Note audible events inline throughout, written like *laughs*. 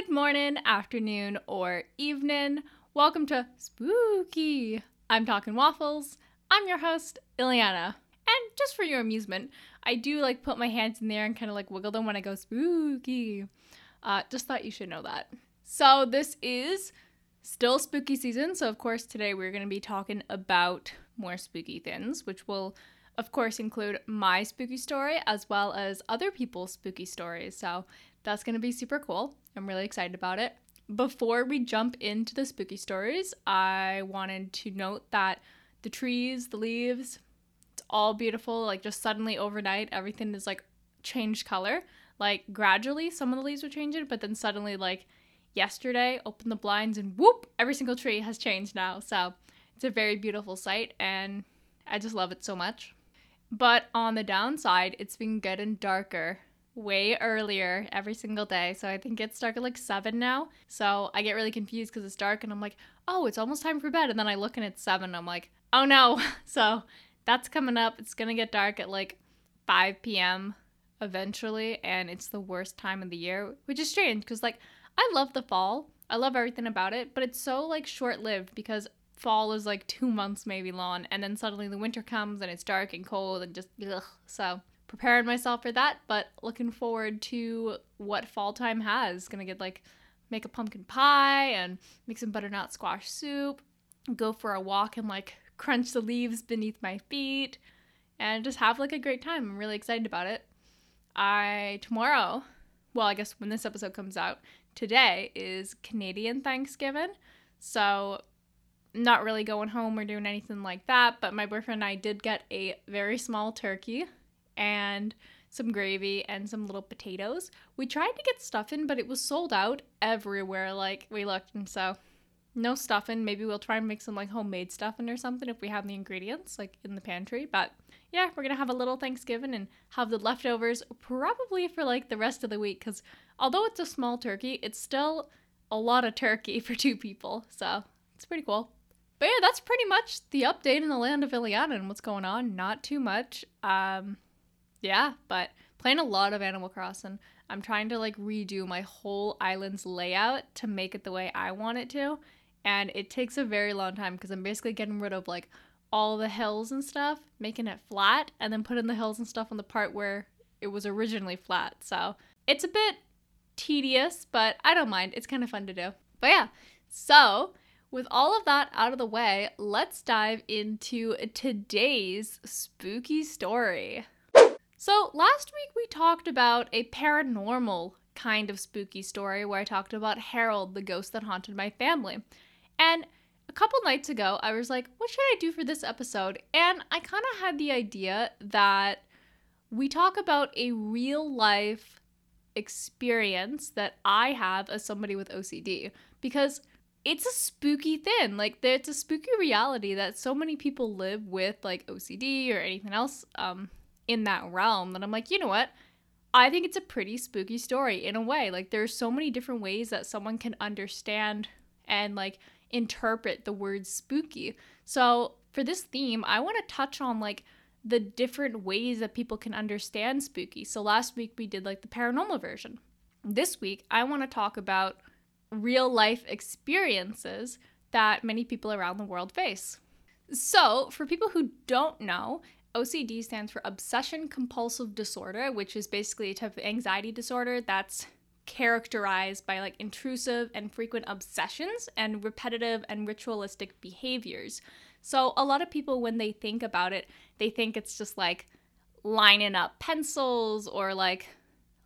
Good morning, afternoon, or evening. Welcome to Spooky. I'm talking waffles. I'm your host, Ileana. And just for your amusement, I do like put my hands in there and kind of like wiggle them when I go spooky. Uh, just thought you should know that. So this is still spooky season. So of course today we're going to be talking about more spooky things, which will of course include my spooky story as well as other people's spooky stories. So that's going to be super cool. I'm really excited about it. Before we jump into the spooky stories, I wanted to note that the trees, the leaves, it's all beautiful. Like just suddenly overnight, everything is like changed color. Like gradually, some of the leaves were changing, but then suddenly, like yesterday, open the blinds and whoop, every single tree has changed now. So it's a very beautiful sight, and I just love it so much. But on the downside, it's been getting darker way earlier every single day. So I think it's dark at like seven now. So I get really confused because it's dark and I'm like, oh, it's almost time for bed. And then I look and it's seven. I'm like, oh no. *laughs* So that's coming up. It's going to get dark at like 5 p.m. eventually. And it's the worst time of the year, which is strange because like I love the fall. I love everything about it, but it's so like short lived because fall is like two months maybe long and then suddenly the winter comes and it's dark and cold and just ugh. so preparing myself for that, but looking forward to what fall time has. Gonna get like make a pumpkin pie and make some butternut squash soup, go for a walk and like crunch the leaves beneath my feet and just have like a great time. I'm really excited about it. I tomorrow, well, I guess when this episode comes out, today is Canadian Thanksgiving. So not really going home or doing anything like that, but my boyfriend and I did get a very small turkey and some gravy and some little potatoes. We tried to get stuffing, but it was sold out everywhere. Like we looked, and so no stuffing. Maybe we'll try and make some like homemade stuffing or something if we have the ingredients like in the pantry. But yeah, we're gonna have a little Thanksgiving and have the leftovers probably for like the rest of the week. Because although it's a small turkey, it's still a lot of turkey *laughs* for two people. So it's pretty cool. But yeah, that's pretty much the update in the land of Ileana and what's going on. Not too much. Um, yeah, but playing a lot of Animal Crossing. I'm trying to like redo my whole island's layout to make it the way I want it to. And it takes a very long time because I'm basically getting rid of like all the hills and stuff, making it flat, and then putting the hills and stuff on the part where it was originally flat. So it's a bit tedious, but I don't mind. It's kind of fun to do. But yeah, so with all of that out of the way, let's dive into today's spooky story. So, last week we talked about a paranormal kind of spooky story where I talked about Harold, the ghost that haunted my family. And a couple nights ago, I was like, what should I do for this episode? And I kind of had the idea that we talk about a real life experience that I have as somebody with OCD because it's a spooky thing. Like, it's a spooky reality that so many people live with, like OCD or anything else um, in that realm that I'm like, you know what? I think it's a pretty spooky story in a way. Like there's so many different ways that someone can understand and like interpret the word spooky. So for this theme, I want to touch on like the different ways that people can understand spooky. So last week we did like the paranormal version. This week I want to talk about real life experiences that many people around the world face. So, for people who don't know, OCD stands for obsession compulsive disorder, which is basically a type of anxiety disorder that's characterized by like intrusive and frequent obsessions and repetitive and ritualistic behaviors. So a lot of people when they think about it, they think it's just like lining up pencils or like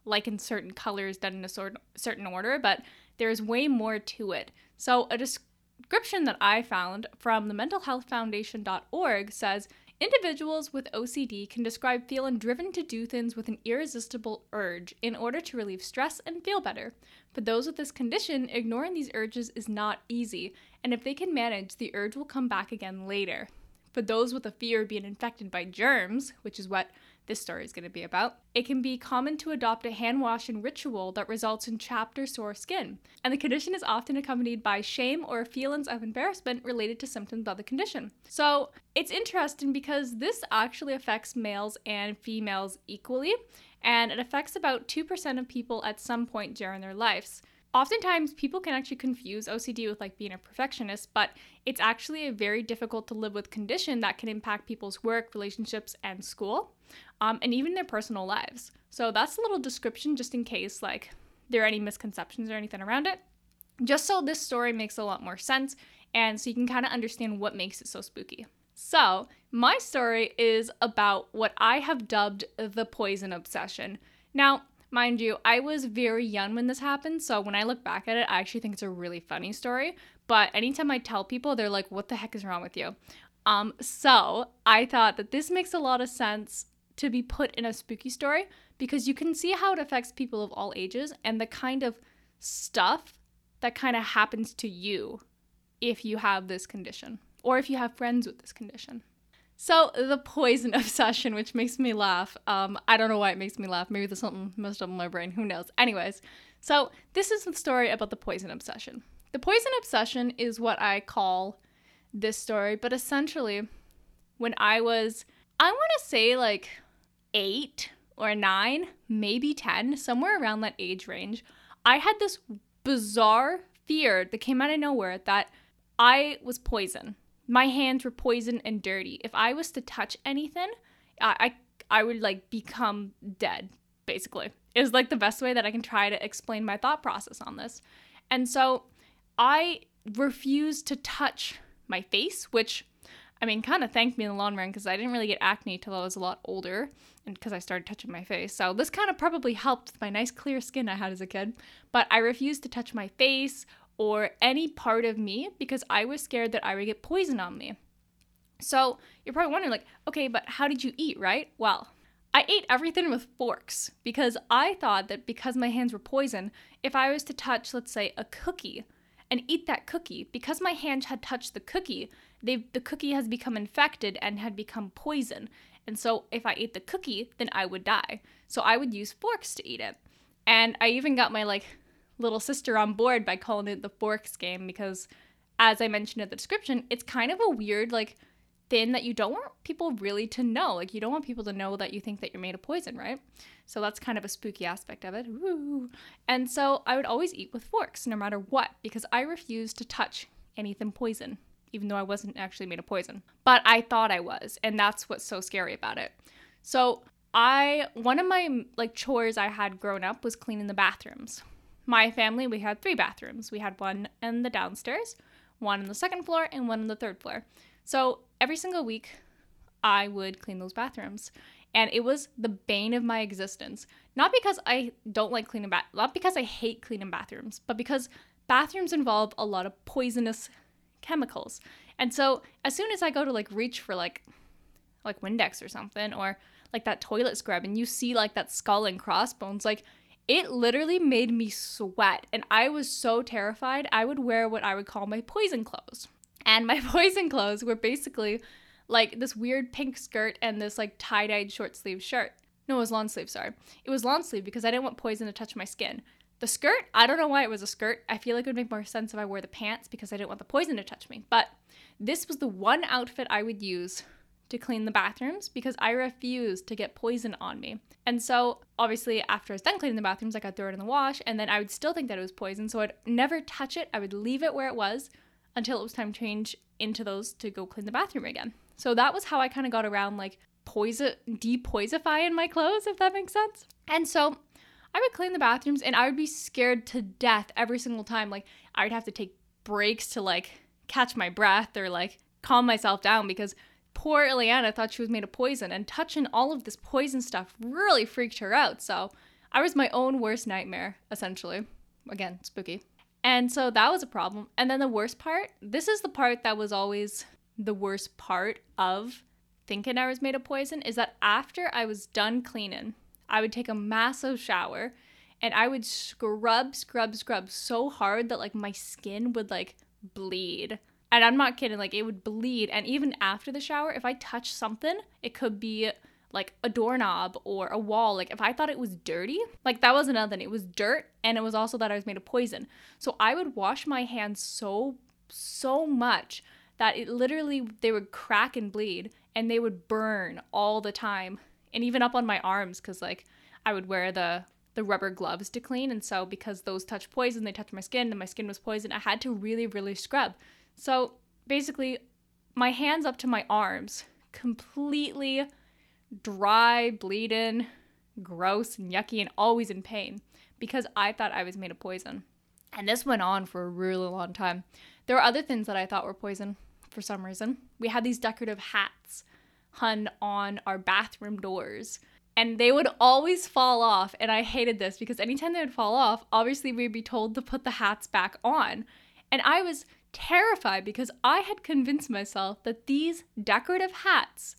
like in certain colors done in a sort certain order, but there's way more to it. So a description that I found from the mentalhealthfoundation.org says Individuals with OCD can describe feeling driven to do things with an irresistible urge in order to relieve stress and feel better. For those with this condition, ignoring these urges is not easy, and if they can manage, the urge will come back again later. For those with a fear of being infected by germs, which is what this story is going to be about, it can be common to adopt a hand washing ritual that results in chapped or sore skin. And the condition is often accompanied by shame or feelings of embarrassment related to symptoms of the condition. So it's interesting because this actually affects males and females equally, and it affects about 2% of people at some point during their lives. oftentimes people can actually confuse OCD with like being a perfectionist, but it's actually a very difficult to live with condition that can impact people's work, relationships, and school, um, and even their personal lives. So that's a little description just in case like there are any misconceptions or anything around it. Just so this story makes a lot more sense and so you can kind of understand what makes it so spooky. So, my story is about what I have dubbed the poison obsession. Now, Mind you, I was very young when this happened, so when I look back at it, I actually think it's a really funny story. But anytime I tell people, they're like, what the heck is wrong with you? Um, so I thought that this makes a lot of sense to be put in a spooky story because you can see how it affects people of all ages and the kind of stuff that kind of happens to you if you have this condition or if you have friends with this condition. So the poison *laughs* obsession, which makes me laugh. Um, I don't know why it makes me laugh. Maybe there's something messed up in my brain. Who knows? Anyways, so this is the story about the poison obsession. The poison obsession is what I call this story, but essentially, when I was, I want to say like eight or nine, maybe 10, somewhere around that age range, I had this bizarre fear that came out of nowhere that I was poison my hands were poison and dirty. If I was to touch anything, I, I, I would like become dead, basically. Is like the best way that I can try to explain my thought process on this. And so I refused to touch my face, which I mean, kind of thanked me in the long run because I didn't really get acne till I was a lot older and because I started touching my face. So this kind of probably helped with my nice clear skin I had as a kid. But I refused to touch my face or any part of me because I was scared that I would get poison on me. So you're probably wondering, like, okay, but how did you eat, right? Well, I ate everything with forks because I thought that because my hands were poison, if I was to touch, let's say, a cookie and eat that cookie, because my hand had touched the cookie, the cookie has become infected and had become poison. And so if I ate the cookie, then I would die. So I would use forks to eat it. And I even got my like little sister on board by calling it the forks game because as I mentioned in the description, it's kind of a weird like thing that you don't want people really to know. Like you don't want people to know that you think that you're made of poison, right? So that's kind of a spooky aspect of it. Ooh. And so I would always eat with forks no matter what because I refused to touch anything poison even though I wasn't actually made of poison. But I thought I was, and that's what's so scary about it. So, I one of my like chores I had grown up was cleaning the bathrooms my family, we had three bathrooms. We had one in the downstairs, one on the second floor, and one on the third floor. So every single week, I would clean those bathrooms. And it was the bane of my existence. Not because I don't like cleaning bath, not because I hate cleaning bathrooms, but because bathrooms involve a lot of poisonous chemicals. And so as soon as I go to like reach for like like Windex or something or like that toilet scrub and you see like that skull and crossbones, like it literally made me sweat and I was so terrified. I would wear what I would call my poison clothes. And my *laughs* poison clothes were basically like this weird pink skirt and this like tie-dyed short sleeve shirt. No, it was long sleeve, sorry. It was long sleeve because I didn't want poison to touch my skin. The skirt, I don't know why it was a skirt. I feel like it would make more sense if I wore the pants because I didn't want the poison to touch me. But this was the one outfit I would use to clean the bathrooms because I refused to get poison on me. And so, obviously, after I was done cleaning the bathrooms, I'd throw it in the wash, and then I would still think that it was poison. So I'd never touch it. I would leave it where it was until it was time to change into those to go clean the bathroom again. So that was how I kind of got around like poison, depoisifying my clothes, if that makes sense. And so I would clean the bathrooms and I would be scared to death every single time. Like I would have to take breaks to like catch my breath or like calm myself down because poor Ileana thought she was made of poison, and touching all of this poison stuff really freaked her out. So I was my own worst nightmare, essentially. Again, spooky. And so that was a problem. And then the worst part this is the part that was always the worst part of thinking I was made of poison is that after I was done cleaning, I would take a massive shower and I would scrub, scrub, scrub so hard that like my skin would like bleed. And I'm not kidding, like it would bleed. And even after the shower, if I touch something, it could be like a doorknob or a wall. Like if I thought it was dirty, like that was another thing. It was dirt and it was also that I was made of poison. So I would wash my hands so, so much that it literally, they would crack and bleed and they would burn all the time. And even up on my arms, because like I would wear the the rubber gloves to clean. And so, because those touch poison, they touch my skin, and my skin was poison I had to really, really scrub. So, basically, my hands up to my arms, completely dry, bleeding, gross, and yucky, and always in pain because I thought I was made of poison. And this went on for a really long time. There were other things that I thought were poison for some reason. We had these decorative hats hung on our bathroom doors and they would always fall off. And I hated this because anytime they would fall off, obviously we'd be told to put the hats back on. And I was terrified because I had convinced myself that these decorative hats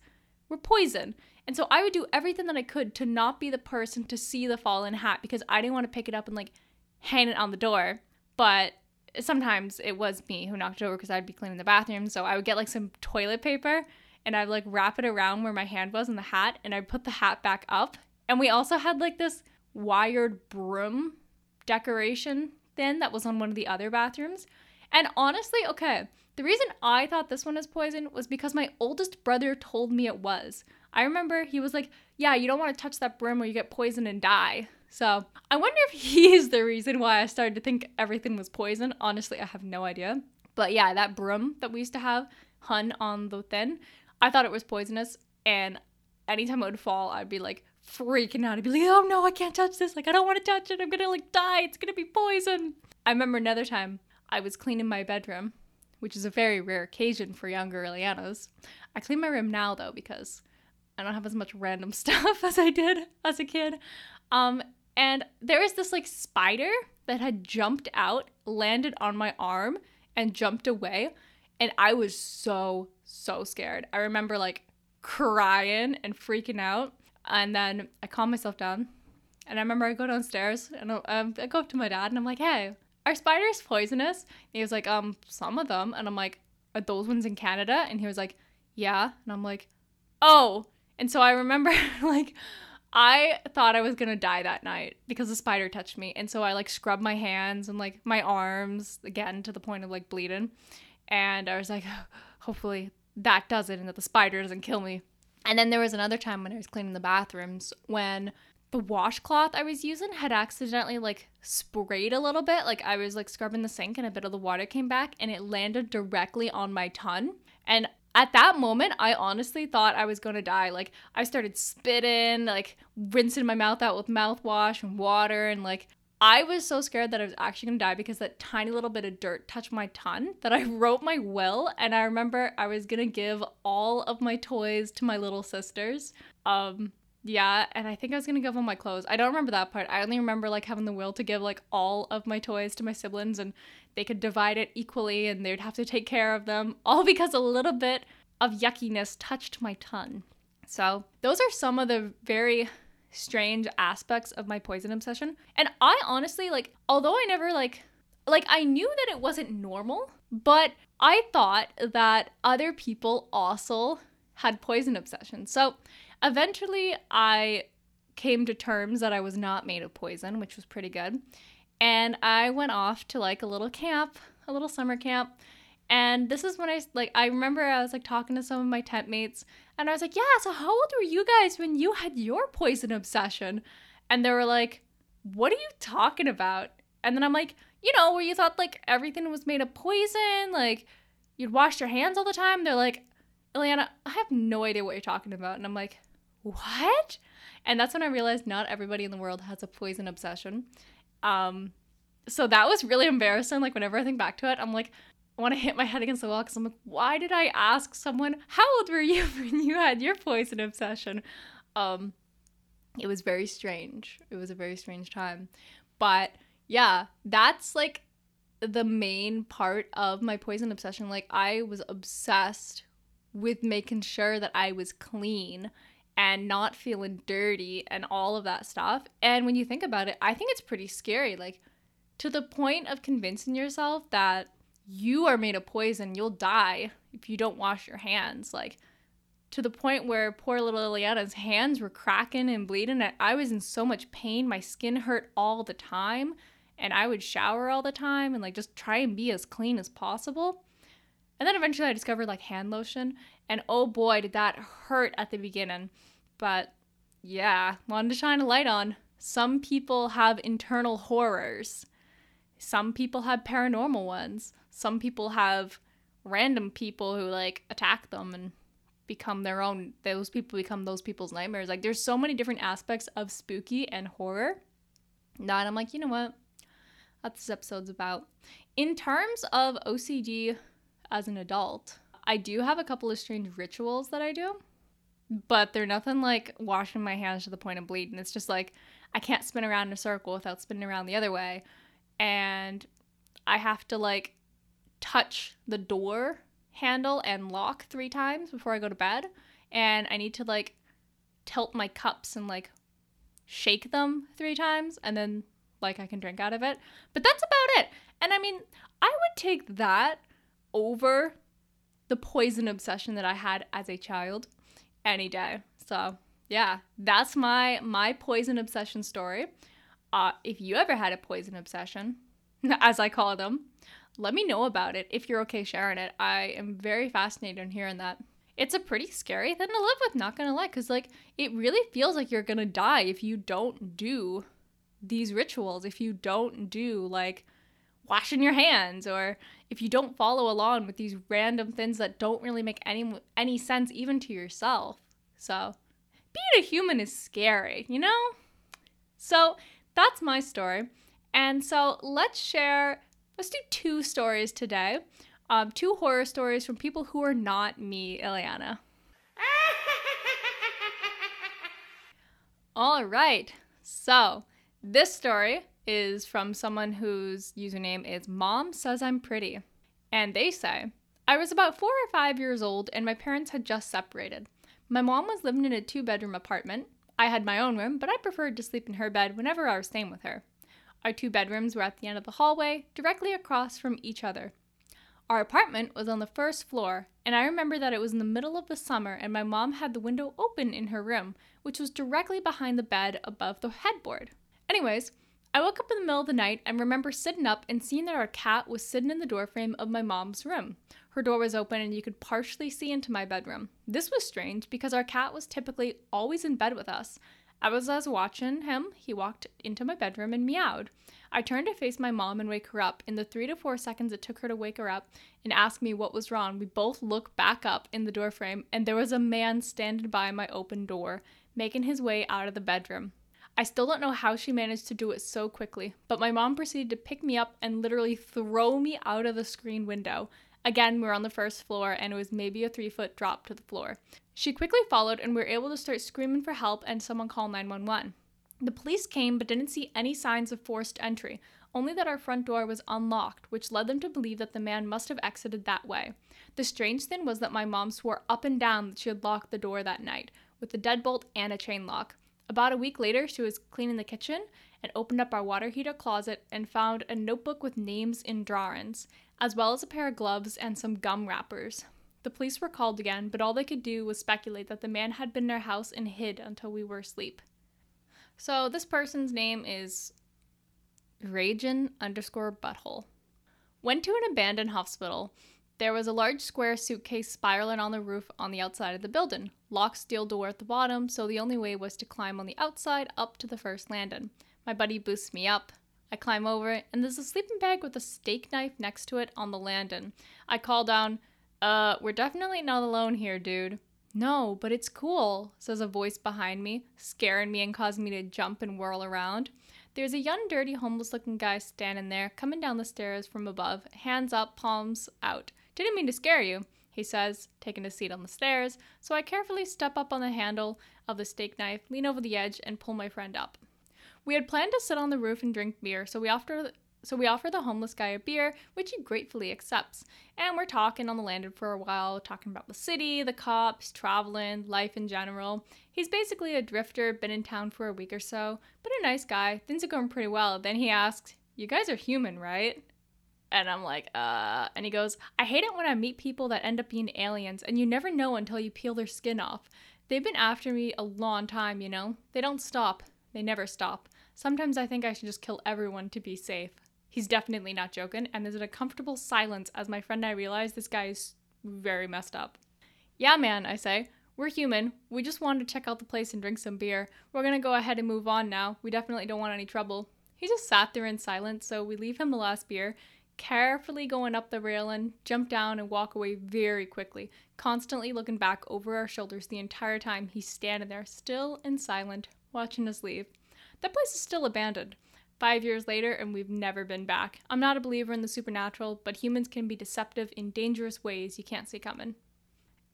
were poison. And so I would do everything that I could to not be the person to see the fallen hat because I didn't want to pick it up and like hang it on the door. But sometimes it was me who knocked it over because I'd be cleaning the bathroom. So I would get like some toilet paper and I'd like wrap it around where my hand was in the hat and I'd put the hat back up. And we also had like this wired broom decoration thing that was on one of the other bathrooms. And honestly, okay, the reason I thought this one was poison was because my oldest brother told me it was. I remember he was like, Yeah, you don't want to touch that broom or you get poisoned and die. So I wonder if *laughs* he's the reason why I started to think everything was poison. Honestly, I have no idea. But yeah, that broom that we used to have hung on the thin I thought it was poisonous, and anytime it would fall, I'd be like freaking out. I'd be like, oh no, I can't touch this. Like, I don't want to touch it. I'm gonna like die. It's gonna be poison. I remember another time I was cleaning my bedroom, which is a very rare occasion for younger Ileanas. I clean my room now though because I don't have as much random *laughs* stuff as I did as a kid. Um, and there was this like spider that had jumped out, landed on my arm, and jumped away. And I was so, so scared. I remember like crying and freaking out. And then I calm myself down. And I remember I go downstairs and um, I go up to my dad and I'm like, hey, are spiders poisonous? And he was like, um, some of them. And I'm like, are those ones in Canada? And he was like, yeah. And I'm like, oh. And so I remember *laughs* like, I thought I was gonna die that night because the spider touched me. And so I like scrubbed my hands and like my arms again to the point of like bleeding. And I was like, *sighs* hopefully that does it and that the spider doesn't kill me. And then there was another time when I was cleaning the bathrooms when the washcloth I was using had accidentally like sprayed a little bit. Like I was like scrubbing the sink and a bit of the water came back and it landed directly on my tongue. And at that moment, I honestly thought I was gonna die. Like I started spitting, like rinsing my mouth out with mouthwash and water, and like I was so scared that I was actually gonna die because that tiny little bit of dirt touched my tongue that I *laughs* wrote my will and I remember I was gonna give all of my toys to my little sisters. Um yeah, and I think I was gonna give all my clothes. I don't remember that part. I only remember like having the will to give like all of my toys to my siblings and they could divide it equally and they'd have to take care of them, all because a little bit of yuckiness touched my tongue. So those are some of the very strange aspects of my poison obsession. And I honestly like although I never like like I knew that it wasn't normal, but I thought that other people also had poison obsession. So eventually I came to terms that I was not made of poison, which was pretty good. And I went off to like a little camp, a little summer camp. And this is when I like I remember I was like talking to some of my tent mates and I was like, "Yeah, so how old were you guys when you had your poison obsession?" And they were like, "What are you talking about?" And then I'm like, "You know, where you thought like everything was made of poison, like you'd wash your hands all the time." They're like, "Ileana, I have no idea what you're talking about." And I'm like, "What?" And that's when I realized not everybody in the world has a poison obsession. Um so that was really embarrassing. Like whenever I think back to it, I'm like, I want to hit my head against the wall because I'm like, why did I ask someone how old were you *laughs* when you had your poison obsession? Um, it was very strange. It was a very strange time, but yeah, that's like the main part of my poison obsession. Like I was obsessed with making sure that I was clean and not feeling dirty and all of that stuff. And when you think about it, I think it's pretty scary. Like to the point of convincing yourself that you are made of poison. You'll die if you don't wash your hands. Like, to the point where poor little Ileana's hands were cracking and bleeding. And I was in so much pain. My skin hurt all the time. And I would shower all the time and like just try and be as clean as possible. And then eventually I discovered like hand lotion. And oh boy, did that hurt at the beginning. But yeah, wanted to shine a light on Some people have internal horrors. Some people have paranormal ones. Some people have random people who like attack them and become their own those people become those people's nightmares. Like there's so many different aspects of spooky and horror. That I'm like, you know what? That's this episode's about. In terms of OCD as an adult, I do have a couple of strange rituals that I do, but they're nothing like washing my hands to the point of bleeding. It's just like I can't spin around in a circle without spinning around the other way. And I have to like touch the door handle and lock three times before I go to bed. And I need to like tilt my cups and like shake them three times and then like I can drink out of it. But that's about it. And I mean, I would take that over the poison obsession that I had as a child any day. So, yeah, that's my my poison obsession story. Uh, if you ever had a poison obsession, *laughs* as I call them, let me know about it if you're okay sharing it. I am very fascinated in hearing that. It's a pretty scary thing to live with, not gonna lie, because like it really feels like you're gonna die if you don't do these rituals, if you don't do like washing your hands or if you don't follow along with these random things that don't really make any any sense even to yourself. So, being a human is scary, you know? So, that's my story. And so, let's share let's do two stories today. Um, two horror stories from people who are not me, Ileana. *laughs* All right. So, this story is from someone whose username is Mom Says I'm Pretty. And they say, I was about four or five years old and my parents had just separated. My mom was living in a two bedroom apartment. I had my own room, but I preferred to sleep in her bed whenever I was staying with her. Our two bedrooms were at the end of the hallway, directly across from each other. Our apartment was on the first floor, and I remember that it was in the middle of the summer and my mom had the window open in her room, which was directly behind the bed above the headboard. Anyways, I woke up in the middle of the night and remember sitting up and seeing that our cat was sitting in the doorframe of my mom's room. Her door was open and you could partially see into my bedroom. This was strange because our cat was typically always in bed with us. As I was watching him, he walked into my bedroom and meowed. I turned to face my mom and wake her up. In the three to four seconds it took her to wake her up and ask me what was wrong, we both looked back up in the doorframe and there was a man standing by my open door, making his way out of the bedroom. I still don't know how she managed to do it so quickly, but my mom proceeded to pick me up and literally throw me out of the screen window. Again, we were on the first floor and it was maybe a three foot drop to the floor. She quickly followed and we were able to start screaming for help and someone called 911. The police came but didn't see any signs of forced entry, only that our front door was unlocked, which led them to believe that the man must have exited that way. The strange thing was that my mom swore up and down that she had locked the door that night, with a deadbolt and a chain lock. About a week later, she was cleaning the kitchen and opened up our water heater closet and found a notebook with names in drawings, as well as a pair of gloves and some gum wrappers. The police were called again, but all they could do was speculate that the man had been in our house and hid until we were asleep. So this person's name is Ragin underscore butthole. Went to an abandoned hospital there was a large square suitcase spiraling on the roof on the outside of the building. Locked steel door at the bottom, so the only way was to climb on the outside up to the first landing. My buddy boosts me up. I climb over it, and there's a sleeping bag with a steak knife next to it on the landing. I call down, Uh, we're definitely not alone here, dude. No, but it's cool, says a voice behind me, scaring me and causing me to jump and whirl around. There's a young, dirty, homeless looking guy standing there, coming down the stairs from above, hands up, palms out. Didn't mean to scare you, he says, taking a seat on the stairs, so I carefully step up on the handle of the steak knife, lean over the edge, and pull my friend up. We had planned to sit on the roof and drink beer, so we offer so we offer the homeless guy a beer, which he gratefully accepts. And we're talking on the landing for a while, talking about the city, the cops, traveling, life in general. He's basically a drifter, been in town for a week or so, but a nice guy. Things are going pretty well. Then he asks, You guys are human, right? And I'm like, uh, and he goes, I hate it when I meet people that end up being aliens and you never know until you peel their skin off. They've been after me a long time, you know? They don't stop. They never stop. Sometimes I think I should just kill everyone to be safe. He's definitely not joking, and there's a comfortable silence as my friend and I realize this guy is very messed up. Yeah, man, I say. We're human. We just wanted to check out the place and drink some beer. We're gonna go ahead and move on now. We definitely don't want any trouble. He just sat there in silence, so we leave him the last beer, carefully going up the railing, jump down, and walk away very quickly, constantly looking back over our shoulders the entire time he's standing there, still and silent, watching us leave. That place is still abandoned. Five years later, and we've never been back. I'm not a believer in the supernatural, but humans can be deceptive in dangerous ways you can't see coming.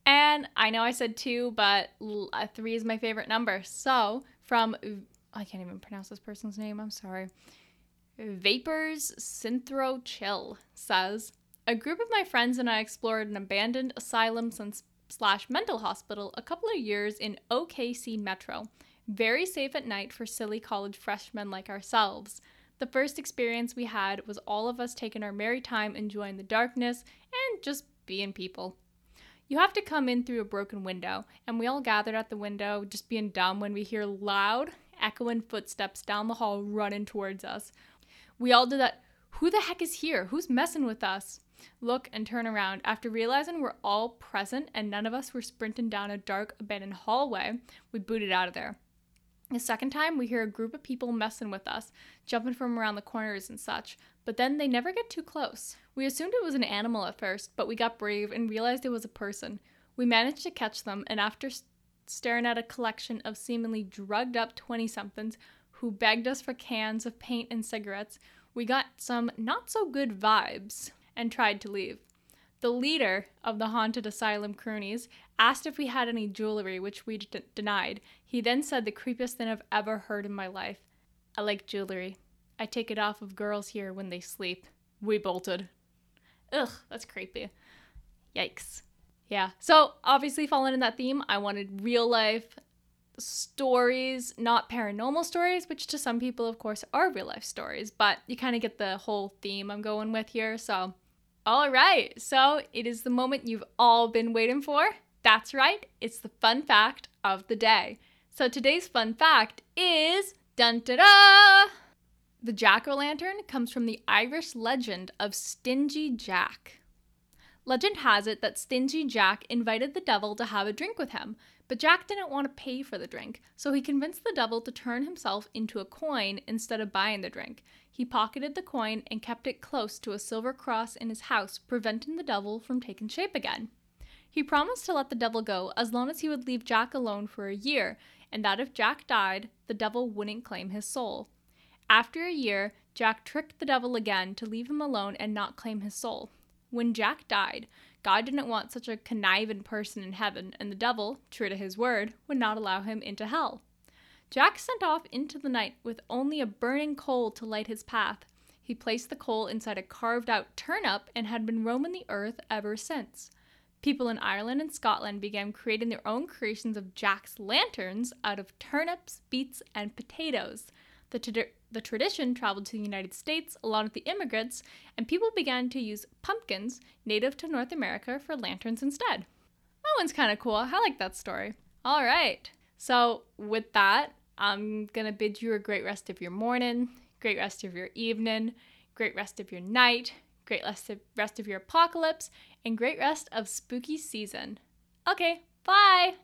And I know I said two, but uh, three is my favorite number. So, from, I can't even pronounce this person's name, I'm sorry. Vapors Synthro Chill says, A group of my friends and I explored an abandoned asylum slash mental hospital a couple of years in OKC Metro. Very safe at night for silly college freshmen like ourselves. The first experience we had was all of us taking our merry time enjoying the darkness and just being people. You have to come in through a broken window, and we all gathered at the window, just being dumb when we hear loud, echoing footsteps down the hall running towards us. We all did that. Who the heck is here? Who's messing with us? Look and turn around. After realizing we're all present and none of us were sprinting down a dark, abandoned hallway, we booted out of there. The second time, we hear a group of people messing with us, jumping from around the corners and such, but then they never get too close. We assumed it was an animal at first, but we got brave and realized it was a person. We managed to catch them, and after staring at a collection of seemingly drugged up 20 somethings who begged us for cans of paint and cigarettes, we got some not so good vibes and tried to leave. The leader of the haunted asylum croonies asked if we had any jewelry, which we d- denied. He then said the creepiest thing I've ever heard in my life. I like jewelry. I take it off of girls here when they sleep. We bolted. Ugh, that's creepy. Yikes. Yeah. So, obviously, following in that theme, I wanted real life stories, not paranormal stories, which to some people, of course, are real life stories, but you kind of get the whole theme I'm going with here. So, all right, so it is the moment you've all been waiting for. That's right, it's the fun fact of the day. So today's fun fact is dun da da! The jack o' lantern comes from the Irish legend of Stingy Jack. Legend has it that Stingy Jack invited the devil to have a drink with him, but Jack didn't want to pay for the drink, so he convinced the devil to turn himself into a coin instead of buying the drink. He pocketed the coin and kept it close to a silver cross in his house, preventing the devil from taking shape again. He promised to let the devil go as long as he would leave Jack alone for a year, and that if Jack died, the devil wouldn't claim his soul. After a year, Jack tricked the devil again to leave him alone and not claim his soul. When Jack died, God didn't want such a conniving person in heaven, and the devil, true to his word, would not allow him into hell. Jack sent off into the night with only a burning coal to light his path. He placed the coal inside a carved out turnip and had been roaming the earth ever since. People in Ireland and Scotland began creating their own creations of Jack's lanterns out of turnips, beets, and potatoes. The, tra- the tradition traveled to the United States along with the immigrants, and people began to use pumpkins, native to North America, for lanterns instead. That one's kind of cool. I like that story. All right. So, with that, I'm going to bid you a great rest of your morning, great rest of your evening, great rest of your night, great rest of, rest of your apocalypse, and great rest of spooky season. Okay, bye!